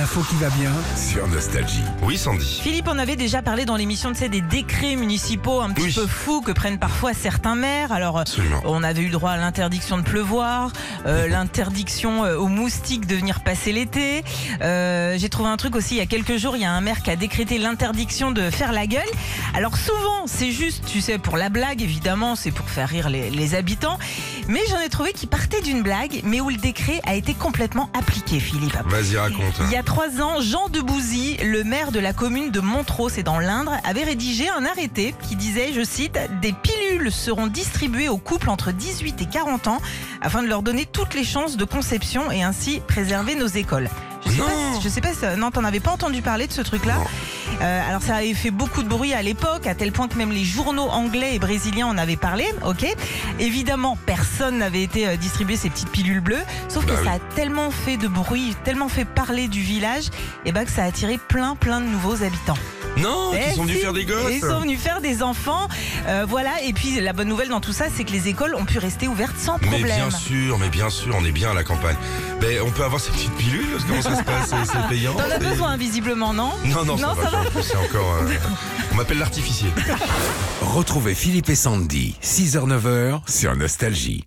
L'info qui va bien. sur Nostalgie. Oui, Sandy. Philippe, on avait déjà parlé dans l'émission de ces des décrets municipaux un petit Oui. peu fous que prennent parfois certains maires. Alors, euh, Absolument. on avait eu le droit à l'interdiction de pleuvoir, euh, l'interdiction euh, aux moustiques de venir passer l'été. Euh, J'ai trouvé un truc aussi il y a quelques jours, il y a un maire qui a décrété l'interdiction de faire la gueule. Alors souvent, c'est juste, tu sais, pour la blague, évidemment, c'est pour faire rire les, les habitants. Mais j'en ai trouvé qui partait d'une blague, mais où le décret a été complètement appliqué, Philippe. Vas-y, raconte. Il y a trois ans, Jean de Bouzy, le maire de la commune de Montreux, c'est dans l'Indre, avait rédigé un arrêté qui disait, je cite, Des pilules seront distribuées aux couples entre 18 et 40 ans afin de leur donner toutes les chances de conception et ainsi préserver nos écoles. Je sais Non. pas, je sais pas, si- non, t'en avais pas entendu parler de ce truc-là. Euh, alors ça avait fait beaucoup de bruit à l'époque, à tel point que même les journaux anglais et brésiliens en avaient parlé. Ok. Évidemment, personne n'avait été euh, distribué ces petites pilules bleues, sauf Bah que oui. ça a tellement fait de bruit, tellement fait parler du village, et ben que ça a attiré plein, plein de nouveaux habitants. Non, Eh ils sont venus si, faire des gosses. Ils sont venus faire des enfants. Euh, voilà. Et puis la bonne nouvelle dans tout ça, c'est que les écoles ont pu rester ouvertes sans Mais problème. bien sûr, mais bien sûr, on est bien à la campagne. Mais on peut avoir ces petites pilules Comment ça se passe C'est- payant T'en as besoin visiblement, non Non, non, ça, Non, va, ça va. C'est encore. euh, On m'appelle l'artificier. Retrouvez Philippe et Sandy, 6h-9h sur Nostalgie.